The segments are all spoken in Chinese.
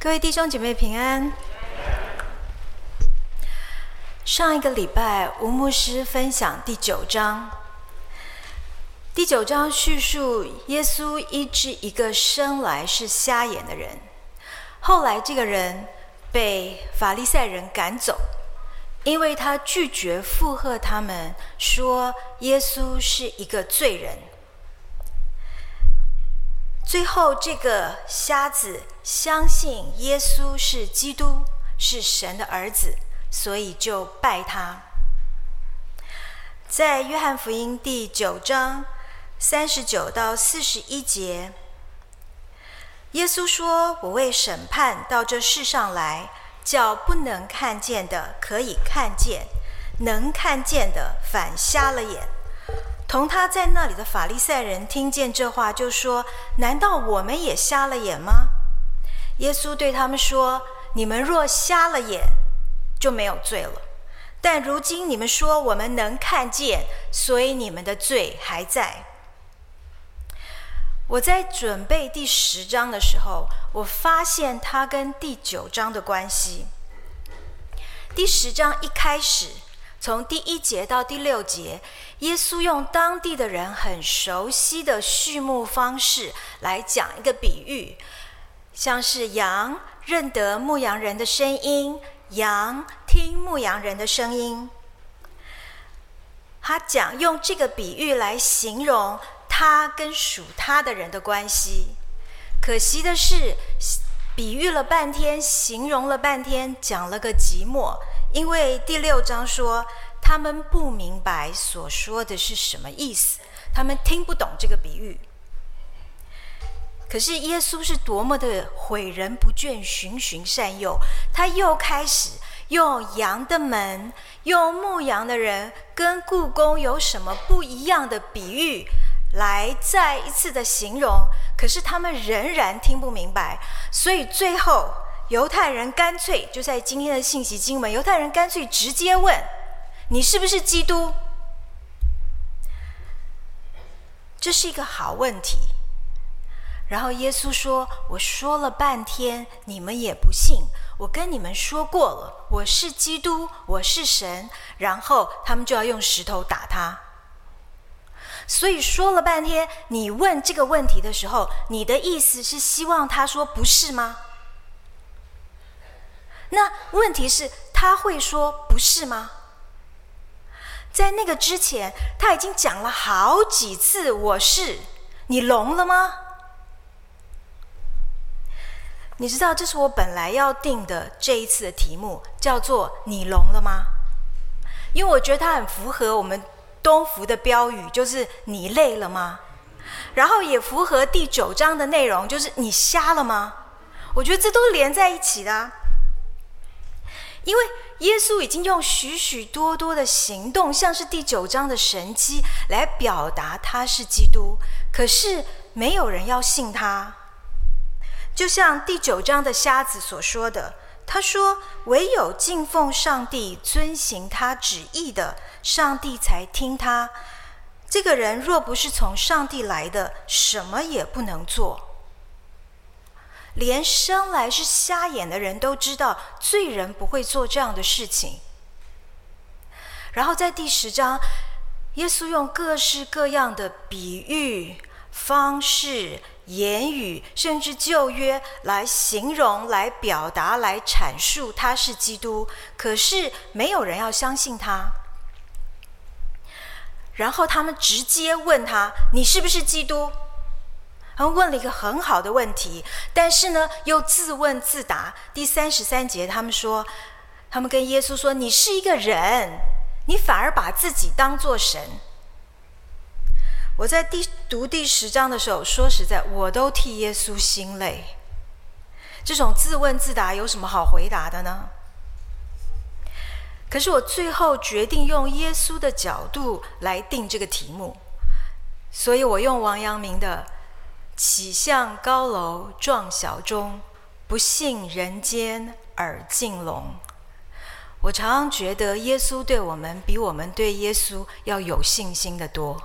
各位弟兄姐妹平安。上一个礼拜，吴牧师分享第九章。第九章叙述耶稣医治一个生来是瞎眼的人，后来这个人被法利赛人赶走，因为他拒绝附和他们，说耶稣是一个罪人。最后，这个瞎子相信耶稣是基督，是神的儿子，所以就拜他。在约翰福音第九章三十九到四十一节，耶稣说：“我为审判到这世上来，叫不能看见的可以看见，能看见的反瞎了眼。”同他在那里的法利赛人听见这话，就说：“难道我们也瞎了眼吗？”耶稣对他们说：“你们若瞎了眼，就没有罪了；但如今你们说我们能看见，所以你们的罪还在。”我在准备第十章的时候，我发现它跟第九章的关系。第十章一开始，从第一节到第六节。耶稣用当地的人很熟悉的畜牧方式来讲一个比喻，像是羊认得牧羊人的声音，羊听牧羊人的声音。他讲用这个比喻来形容他跟属他的人的关系。可惜的是，比喻了半天，形容了半天，讲了个寂寞，因为第六章说。他们不明白所说的是什么意思，他们听不懂这个比喻。可是耶稣是多么的诲人不倦，循循善诱，他又开始用羊的门，用牧羊的人跟雇工有什么不一样的比喻，来再一次的形容。可是他们仍然听不明白，所以最后犹太人干脆就在今天的信息经文，犹太人干脆直接问。你是不是基督？这是一个好问题。然后耶稣说：“我说了半天，你们也不信。我跟你们说过了，我是基督，我是神。”然后他们就要用石头打他。所以说了半天，你问这个问题的时候，你的意思是希望他说不是吗？那问题是，他会说不是吗？在那个之前，他已经讲了好几次：“我是。”你聋了吗？你知道，这是我本来要定的这一次的题目，叫做“你聋了吗？”因为我觉得它很符合我们东福的标语，就是“你累了吗？”然后也符合第九章的内容，就是“你瞎了吗？”我觉得这都连在一起的啊。因为耶稣已经用许许多多的行动，像是第九章的神迹，来表达他是基督，可是没有人要信他。就像第九章的瞎子所说的，他说：“唯有敬奉上帝、遵行他旨意的，上帝才听他。这个人若不是从上帝来的，什么也不能做。”连生来是瞎眼的人都知道，罪人不会做这样的事情。然后在第十章，耶稣用各式各样的比喻、方式、言语，甚至旧约来形容、来表达、来阐述他是基督。可是没有人要相信他。然后他们直接问他：“你是不是基督？”他们问了一个很好的问题，但是呢，又自问自答。第三十三节，他们说，他们跟耶稣说：“你是一个人，你反而把自己当作神。”我在第读第十章的时候，说实在，我都替耶稣心累。这种自问自答有什么好回答的呢？可是我最后决定用耶稣的角度来定这个题目，所以我用王阳明的。岂向高楼撞晓钟，不信人间耳尽聋。我常常觉得耶稣对我们比我们对耶稣要有信心的多。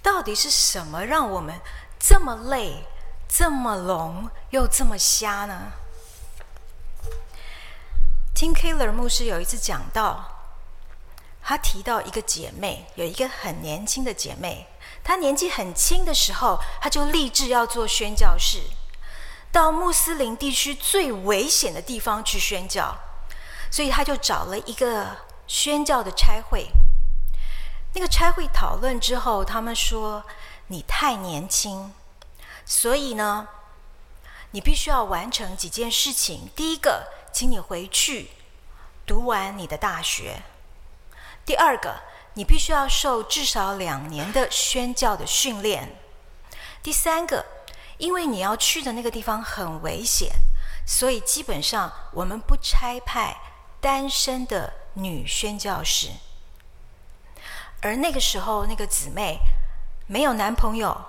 到底是什么让我们这么累、这么聋又这么瞎呢听 Keller 牧师有一次讲到，他提到一个姐妹，有一个很年轻的姐妹，他年纪很轻的时候，他就立志要做宣教士，到穆斯林地区最危险的地方去宣教，所以他就找了一个宣教的差会。那个差会讨论之后，他们说：“你太年轻，所以呢，你必须要完成几件事情。第一个，请你回去读完你的大学；第二个，你必须要受至少两年的宣教的训练；第三个，因为你要去的那个地方很危险，所以基本上我们不差派单身的女宣教士。”而那个时候，那个姊妹没有男朋友，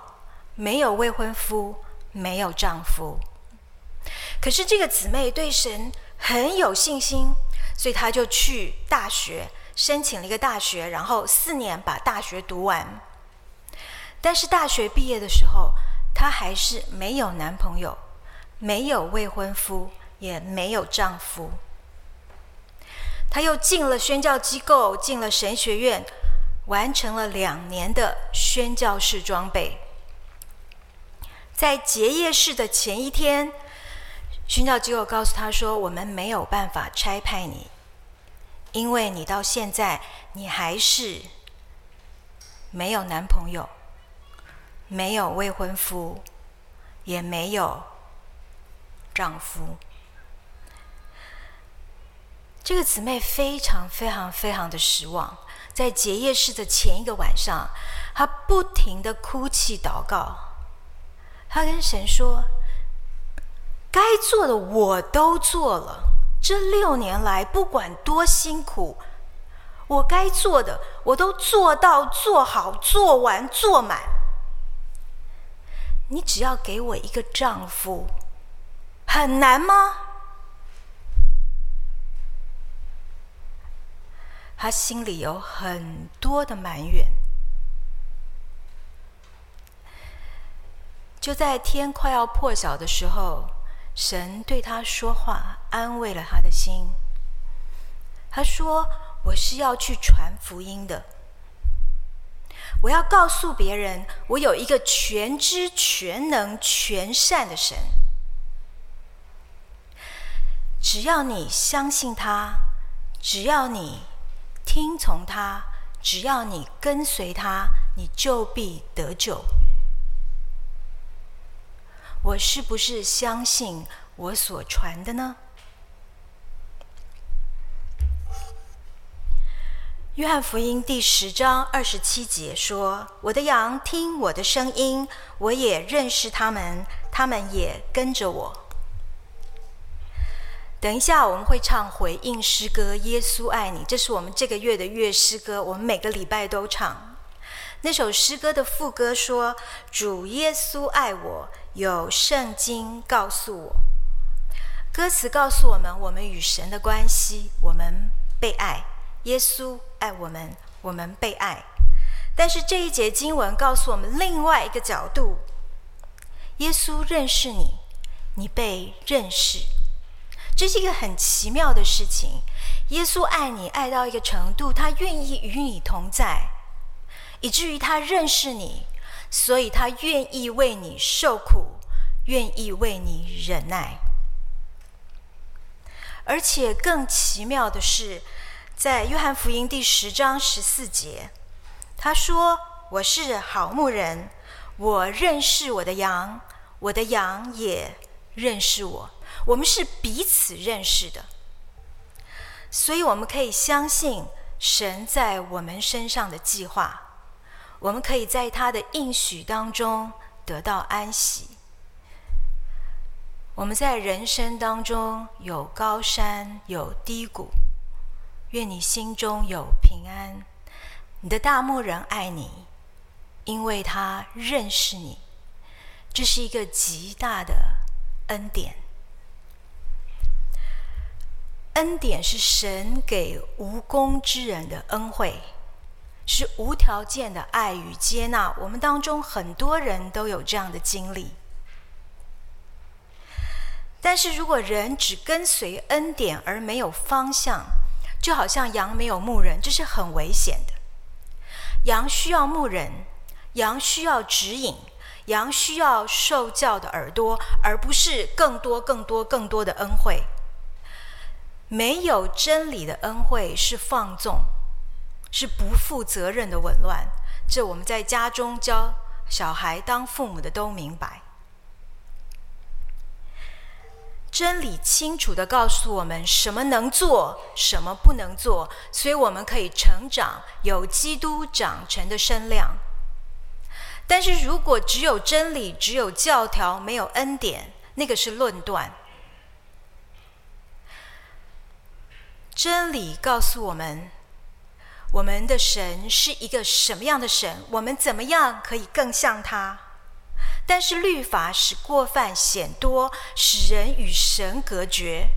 没有未婚夫，没有丈夫。可是这个姊妹对神很有信心，所以她就去大学申请了一个大学，然后四年把大学读完。但是大学毕业的时候，她还是没有男朋友，没有未婚夫，也没有丈夫。她又进了宣教机构，进了神学院。完成了两年的宣教士装备，在结业式的前一天，宣教机构告诉他说：“我们没有办法差派你，因为你到现在你还是没有男朋友，没有未婚夫，也没有丈夫。”这个姊妹非常非常非常的失望。在结业式的前一个晚上，她不停的哭泣祷告。她跟神说：“该做的我都做了，这六年来不管多辛苦，我该做的我都做到、做好、做完、做满。你只要给我一个丈夫，很难吗？”他心里有很多的埋怨，就在天快要破晓的时候，神对他说话，安慰了他的心。他说：“我是要去传福音的，我要告诉别人，我有一个全知、全能、全善的神。只要你相信他，只要你……”听从他，只要你跟随他，你就必得救。我是不是相信我所传的呢？约翰福音第十章二十七节说：“我的羊听我的声音，我也认识他们，他们也跟着我。”等一下，我们会唱回应诗歌《耶稣爱你》，这是我们这个月的月诗歌，我们每个礼拜都唱。那首诗歌的副歌说：“主耶稣爱我，有圣经告诉我。”歌词告诉我们，我们与神的关系，我们被爱，耶稣爱我们，我们被爱。但是这一节经文告诉我们另外一个角度：耶稣认识你，你被认识。这是一个很奇妙的事情。耶稣爱你爱到一个程度，他愿意与你同在，以至于他认识你，所以他愿意为你受苦，愿意为你忍耐。而且更奇妙的是，在约翰福音第十章十四节，他说：“我是好牧人，我认识我的羊，我的羊也认识我。”我们是彼此认识的，所以我们可以相信神在我们身上的计划，我们可以在他的应许当中得到安息。我们在人生当中有高山有低谷，愿你心中有平安。你的大牧人爱你，因为他认识你，这是一个极大的恩典。恩典是神给无功之人的恩惠，是无条件的爱与接纳。我们当中很多人都有这样的经历。但是如果人只跟随恩典而没有方向，就好像羊没有牧人，这是很危险的。羊需要牧人，羊需要指引，羊需要受教的耳朵，而不是更多、更多、更多的恩惠。没有真理的恩惠是放纵，是不负责任的紊乱。这我们在家中教小孩当父母的都明白。真理清楚地告诉我们什么能做，什么不能做，所以我们可以成长，有基督长成的身量。但是如果只有真理，只有教条，没有恩典，那个是论断。真理告诉我们，我们的神是一个什么样的神，我们怎么样可以更像他。但是律法使过犯显多，使人与神隔绝，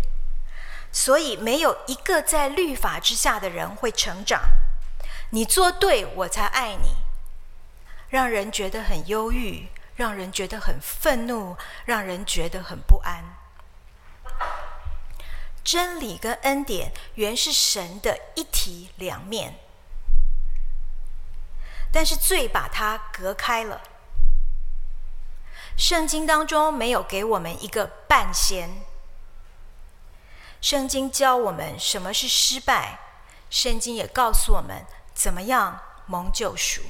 所以没有一个在律法之下的人会成长。你做对，我才爱你，让人觉得很忧郁，让人觉得很愤怒，让人觉得很不安。真理跟恩典原是神的一体两面，但是罪把它隔开了。圣经当中没有给我们一个半仙。圣经教我们什么是失败，圣经也告诉我们怎么样蒙救赎。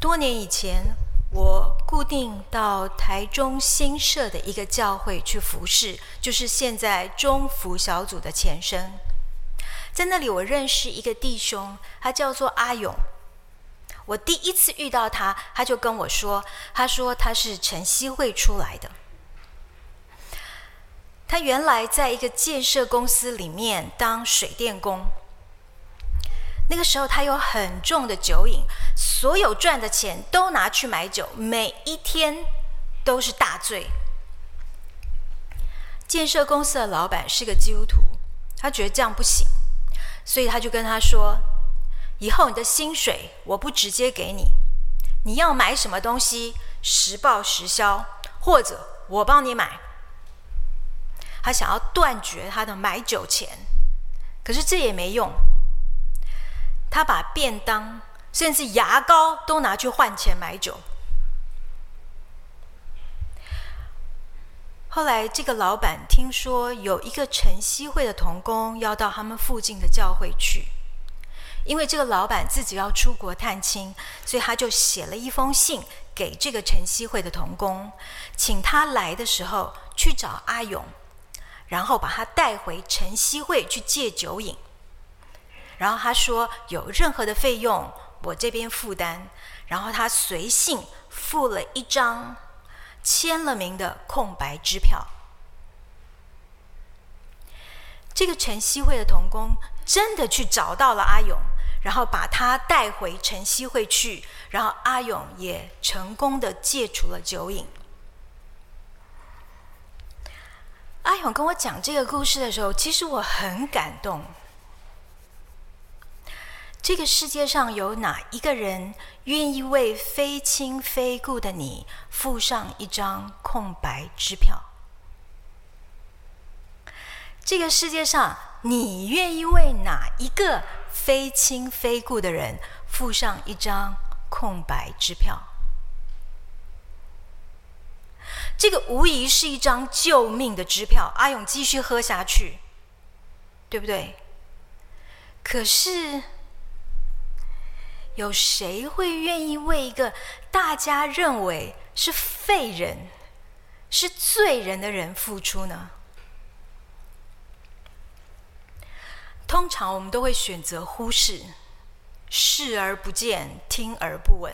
多年以前，我固定到台中新社的一个教会去服侍，就是现在中福小组的前身。在那里，我认识一个弟兄，他叫做阿勇。我第一次遇到他，他就跟我说：“他说他是晨曦会出来的。他原来在一个建设公司里面当水电工。那个时候他有很重的酒瘾，所有赚的钱都拿去买酒，每一天都是大醉。建设公司的老板是个基督徒，他觉得这样不行，所以他就跟他说。”以后你的薪水我不直接给你，你要买什么东西实报实销，或者我帮你买。他想要断绝他的买酒钱，可是这也没用。他把便当甚至牙膏都拿去换钱买酒。后来这个老板听说有一个晨曦会的童工要到他们附近的教会去。因为这个老板自己要出国探亲，所以他就写了一封信给这个晨曦会的童工，请他来的时候去找阿勇，然后把他带回晨曦会去戒酒瘾。然后他说有任何的费用我这边负担，然后他随信附了一张签了名的空白支票。这个晨曦会的童工真的去找到了阿勇。然后把他带回晨曦会去，然后阿勇也成功的戒除了酒瘾。阿勇跟我讲这个故事的时候，其实我很感动。这个世界上有哪一个人愿意为非亲非故的你附上一张空白支票？这个世界上，你愿意为哪一个？非亲非故的人附上一张空白支票，这个无疑是一张救命的支票。阿勇继续喝下去，对不对？可是，有谁会愿意为一个大家认为是废人、是罪人的人付出呢？通常我们都会选择忽视，视而不见，听而不闻。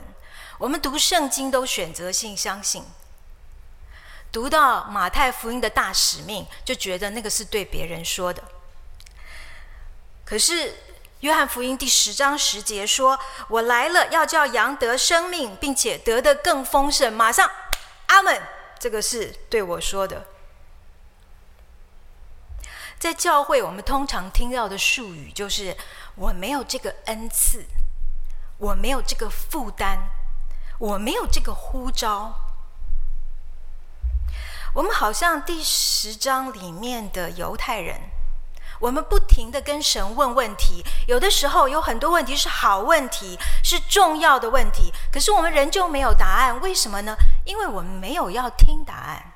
我们读圣经都选择性相信，读到马太福音的大使命，就觉得那个是对别人说的。可是约翰福音第十章十节说：“我来了，要叫羊得生命，并且得的更丰盛。”马上，阿门，这个是对我说的。在教会，我们通常听到的术语就是：“我没有这个恩赐，我没有这个负担，我没有这个呼召。我们好像第十章里面的犹太人，我们不停的跟神问问题，有的时候有很多问题是好问题，是重要的问题，可是我们仍旧没有答案，为什么呢？因为我们没有要听答案。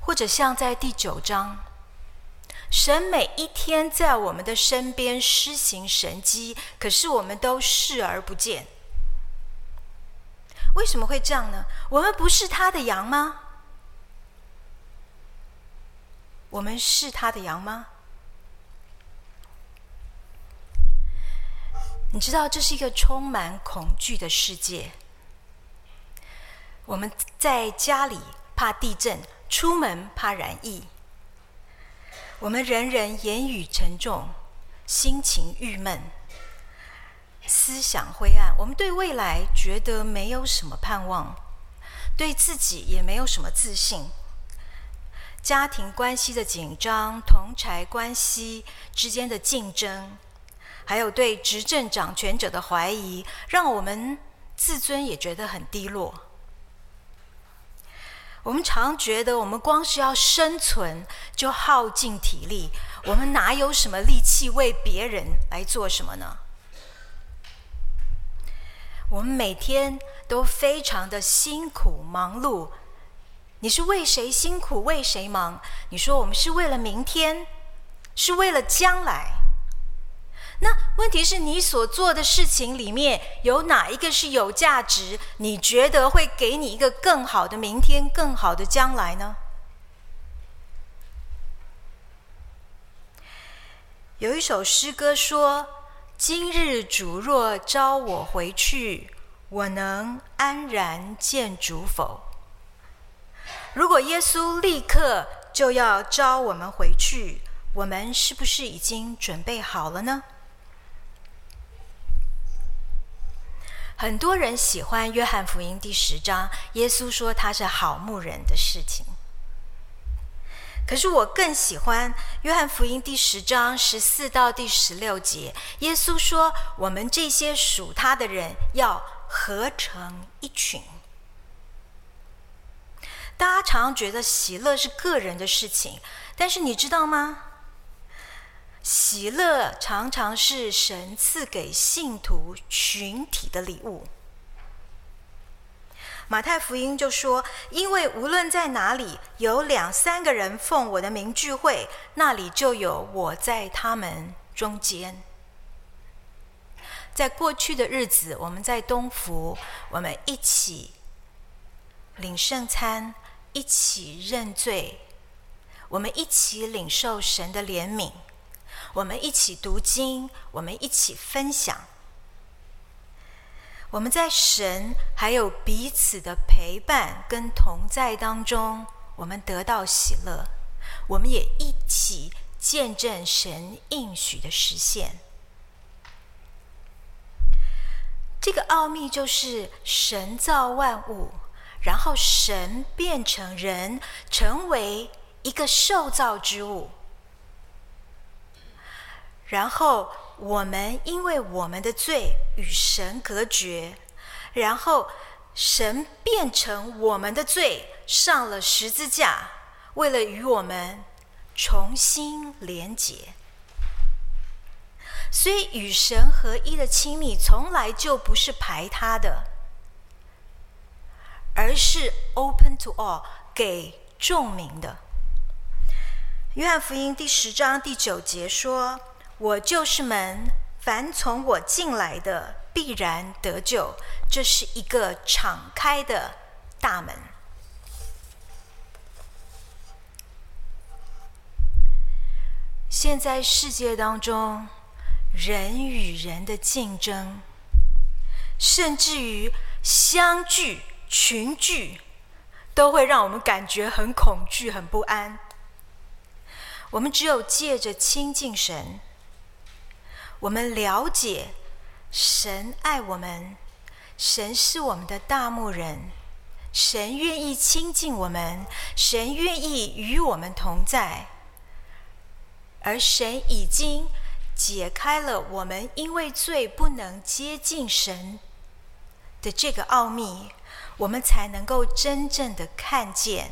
或者像在第九章，神每一天在我们的身边施行神迹，可是我们都视而不见。为什么会这样呢？我们不是他的羊吗？我们是他的羊吗？你知道这是一个充满恐惧的世界。我们在家里怕地震。出门怕染疫，我们人人言语沉重，心情郁闷，思想灰暗。我们对未来觉得没有什么盼望，对自己也没有什么自信。家庭关系的紧张，同侪关系之间的竞争，还有对执政掌权者的怀疑，让我们自尊也觉得很低落。我们常觉得，我们光是要生存就耗尽体力，我们哪有什么力气为别人来做什么呢？我们每天都非常的辛苦忙碌。你是为谁辛苦，为谁忙？你说我们是为了明天，是为了将来。那问题是你所做的事情里面有哪一个是有价值？你觉得会给你一个更好的明天、更好的将来呢？有一首诗歌说：“今日主若召我回去，我能安然见主否？”如果耶稣立刻就要召我们回去，我们是不是已经准备好了呢？很多人喜欢约翰福音第十章，耶稣说他是好牧人的事情。可是我更喜欢约翰福音第十章十四到第十六节，耶稣说我们这些属他的人要合成一群。大家常觉得喜乐是个人的事情，但是你知道吗？喜乐常常是神赐给信徒群体的礼物。马太福音就说：“因为无论在哪里有两三个人奉我的名聚会，那里就有我在他们中间。”在过去的日子，我们在东福，我们一起领圣餐，一起认罪，我们一起领受神的怜悯。我们一起读经，我们一起分享。我们在神还有彼此的陪伴跟同在当中，我们得到喜乐。我们也一起见证神应许的实现。这个奥秘就是神造万物，然后神变成人，成为一个受造之物。然后我们因为我们的罪与神隔绝，然后神变成我们的罪上了十字架，为了与我们重新连结。所以与神合一的亲密从来就不是排他的，而是 open to all 给众民的。约翰福音第十章第九节说。我就是门，凡从我进来的，必然得救。这是一个敞开的大门。现在世界当中，人与人的竞争，甚至于相聚、群聚，都会让我们感觉很恐惧、很不安。我们只有借着亲近神。我们了解神爱我们，神是我们的大牧人，神愿意亲近我们，神愿意与我们同在，而神已经解开了我们因为罪不能接近神的这个奥秘，我们才能够真正的看见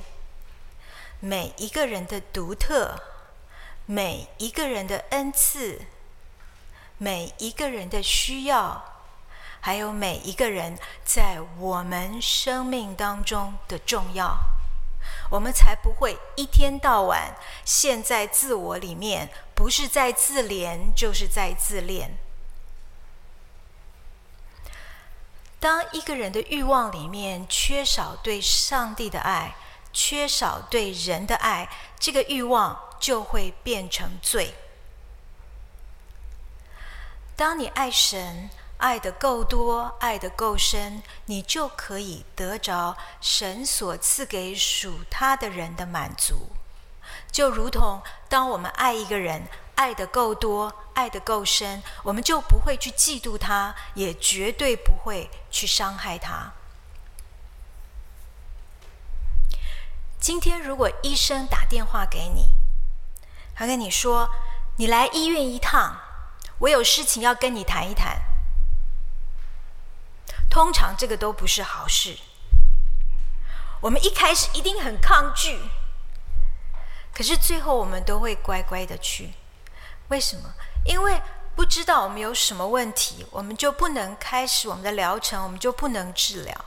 每一个人的独特，每一个人的恩赐，每一个人的需要，还有每一个人在我们生命当中的重要，我们才不会一天到晚陷在自我里面。不是在自怜，就是在自恋。当一个人的欲望里面缺少对上帝的爱，缺少对人的爱，这个欲望就会变成罪。当你爱神，爱得够多，爱得够深，你就可以得着神所赐给属他的人的满足。就如同当我们爱一个人，爱的够多，爱的够深，我们就不会去嫉妒他，也绝对不会去伤害他。今天如果医生打电话给你，他跟你说：“你来医院一趟，我有事情要跟你谈一谈。”通常这个都不是好事。我们一开始一定很抗拒。可是最后我们都会乖乖的去，为什么？因为不知道我们有什么问题，我们就不能开始我们的疗程，我们就不能治疗。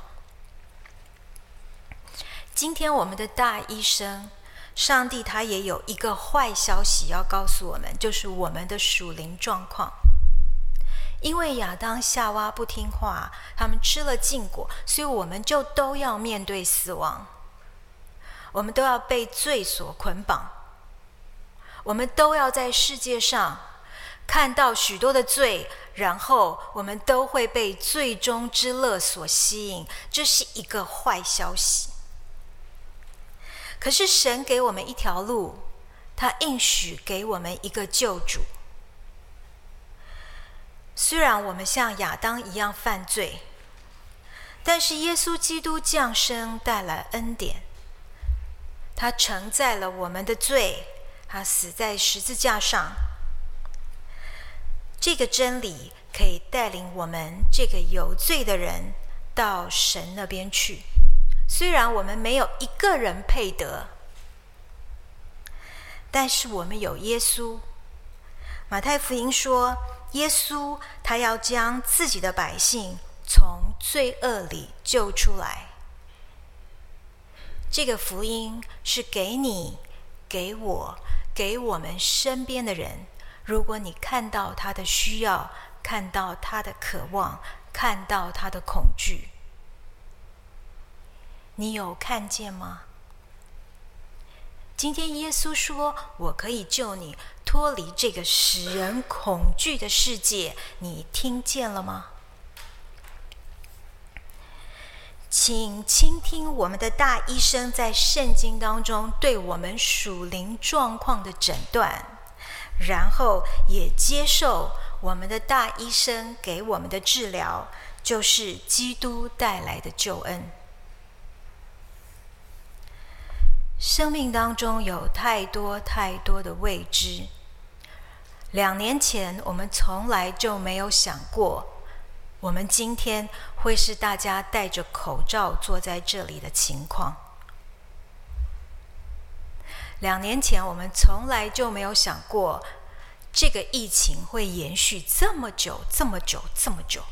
今天我们的大医生，上帝他也有一个坏消息要告诉我们，就是我们的属灵状况。因为亚当夏娃不听话，他们吃了禁果，所以我们就都要面对死亡。我们都要被罪所捆绑，我们都要在世界上看到许多的罪，然后我们都会被最终之乐所吸引，这是一个坏消息。可是神给我们一条路，他应许给我们一个救主。虽然我们像亚当一样犯罪，但是耶稣基督降生带来恩典。他承载了我们的罪，他死在十字架上。这个真理可以带领我们这个有罪的人到神那边去。虽然我们没有一个人配得，但是我们有耶稣。马太福音说，耶稣他要将自己的百姓从罪恶里救出来。这个福音是给你、给我、给我们身边的人。如果你看到他的需要，看到他的渴望，看到他的恐惧，你有看见吗？今天耶稣说：“我可以救你脱离这个使人恐惧的世界。”你听见了吗？请倾听我们的大医生在圣经当中对我们属灵状况的诊断，然后也接受我们的大医生给我们的治疗，就是基督带来的救恩。生命当中有太多太多的未知，两年前我们从来就没有想过。我们今天会是大家戴着口罩坐在这里的情况。两年前，我们从来就没有想过这个疫情会延续这么久、这么久、这么久。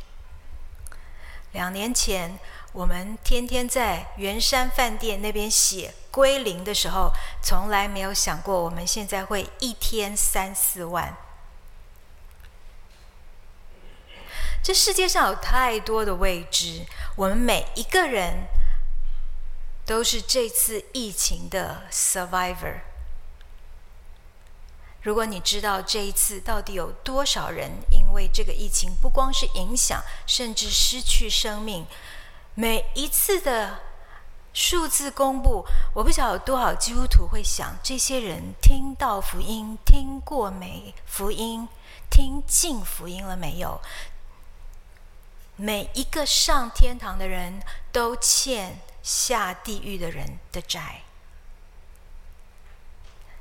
两年前，我们天天在圆山饭店那边写归零的时候，从来没有想过我们现在会一天三四万。这世界上有太多的未知，我们每一个人都是这次疫情的 survivor。如果你知道这一次到底有多少人因为这个疫情，不光是影响，甚至失去生命，每一次的数字公布，我不晓得有多少基督徒会想：这些人听到福音，听过没？福音，听进福音了没有？每一个上天堂的人都欠下地狱的人的债。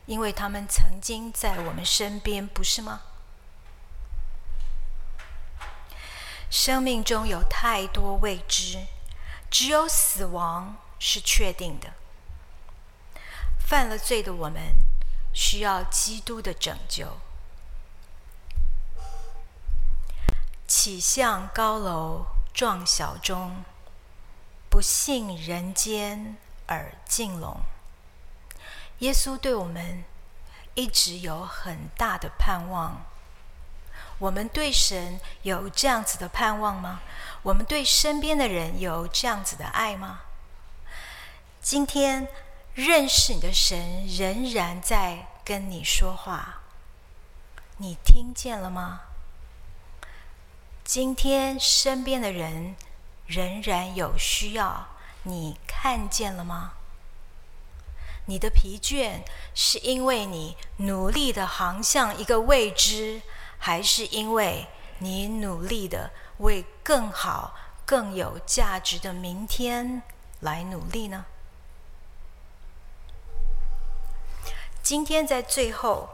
因为他们曾经在我们身边不是吗？生命中有太多未知只有死亡是确定的。犯了罪的我们需要基督的拯救。岂向高楼撞晓钟，不信人间耳尽聋。耶稣对我们一直有很大的盼望。我们对神有这样子的盼望吗？我们对身边的人有这样子的爱吗？今天认识你的神仍然在跟你说话，你听见了吗？今天身边的人仍然有需要，你看见了吗？你的疲倦是因为你努力的航向一个未知，还是因为你努力的为更好、更有价值的明天来努力呢？今天在最后，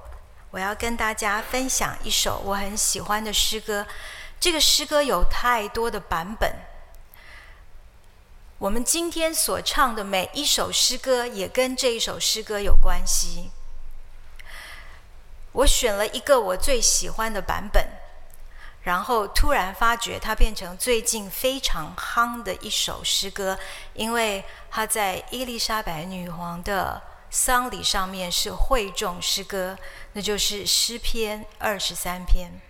我要跟大家分享一首我很喜欢的诗歌。这个诗歌有太多的版本，我们今天所唱的每一首诗歌也跟这一首诗歌有关系。我选了一个我最喜欢的版本，然后突然发觉它变成最近非常夯的一首诗歌，因为它在伊丽莎白女皇的丧礼上面是会众诗歌，那就是诗篇二十三篇。